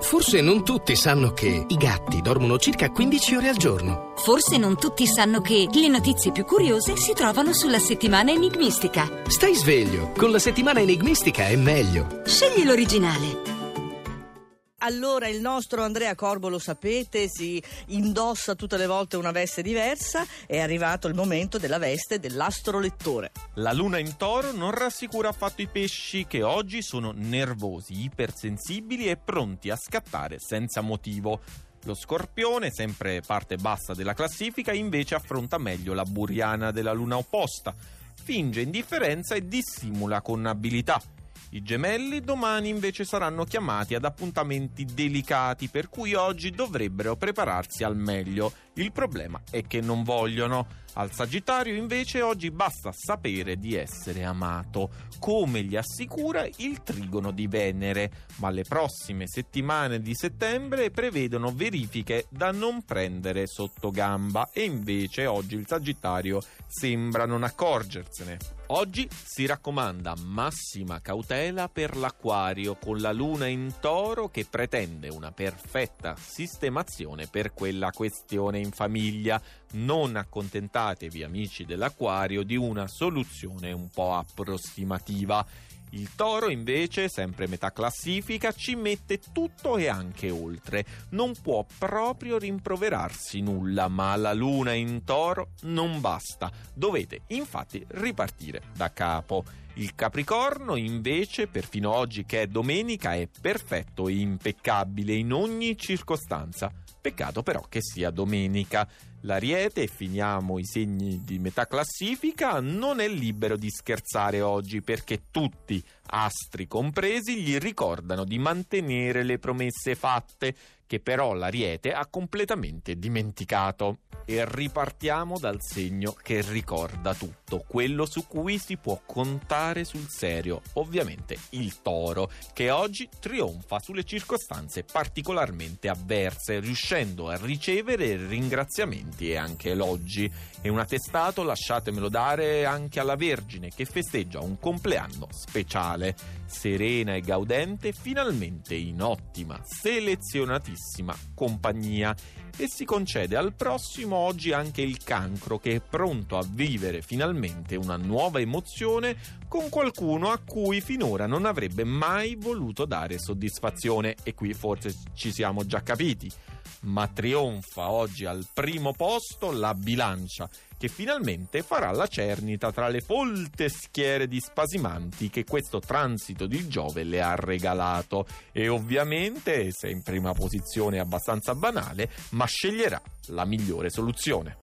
Forse non tutti sanno che i gatti dormono circa 15 ore al giorno. Forse non tutti sanno che le notizie più curiose si trovano sulla settimana enigmistica. Stai sveglio, con la settimana enigmistica è meglio. Scegli l'originale. Allora il nostro Andrea Corbo lo sapete, si indossa tutte le volte una veste diversa, è arrivato il momento della veste dell'astrolettore. La luna in toro non rassicura affatto i pesci che oggi sono nervosi, ipersensibili e pronti a scattare senza motivo. Lo scorpione, sempre parte bassa della classifica, invece affronta meglio la buriana della luna opposta. Finge indifferenza e dissimula con abilità. I gemelli domani invece saranno chiamati ad appuntamenti delicati, per cui oggi dovrebbero prepararsi al meglio. Il problema è che non vogliono. Al Sagittario invece oggi basta sapere di essere amato, come gli assicura il trigono di Venere, ma le prossime settimane di settembre prevedono verifiche da non prendere sotto gamba e invece oggi il Sagittario sembra non accorgersene. Oggi si raccomanda massima cautela per l'acquario con la luna in toro che pretende una perfetta sistemazione per quella questione in famiglia. Non accontentatevi amici dell'acquario di una soluzione un po' approssimativa. Il toro invece, sempre metà classifica, ci mette tutto e anche oltre. Non può proprio rimproverarsi nulla, ma la luna in toro non basta. Dovete infatti ripartire da capo. Il Capricorno invece, perfino oggi che è domenica, è perfetto e impeccabile in ogni circostanza. Peccato però che sia domenica. L'Ariete, e finiamo i segni di metà classifica, non è libero di scherzare oggi perché tutti, astri compresi, gli ricordano di mantenere le promesse fatte, che però l'Ariete ha completamente dimenticato e ripartiamo dal segno che ricorda tutto, quello su cui si può contare sul serio, ovviamente il toro, che oggi trionfa sulle circostanze particolarmente avverse, riuscendo a ricevere ringraziamenti e anche elogi. E un attestato, lasciatemelo dare, anche alla Vergine, che festeggia un compleanno speciale. Serena e gaudente, finalmente in ottima, selezionatissima compagnia. E si concede al prossimo oggi anche il cancro che è pronto a vivere finalmente una nuova emozione con qualcuno a cui finora non avrebbe mai voluto dare soddisfazione. E qui forse ci siamo già capiti. Ma trionfa oggi al primo posto la bilancia, che finalmente farà la cernita tra le folte schiere di spasimanti che questo transito di Giove le ha regalato. E ovviamente, se in prima posizione abbastanza banale, ma sceglierà la migliore soluzione.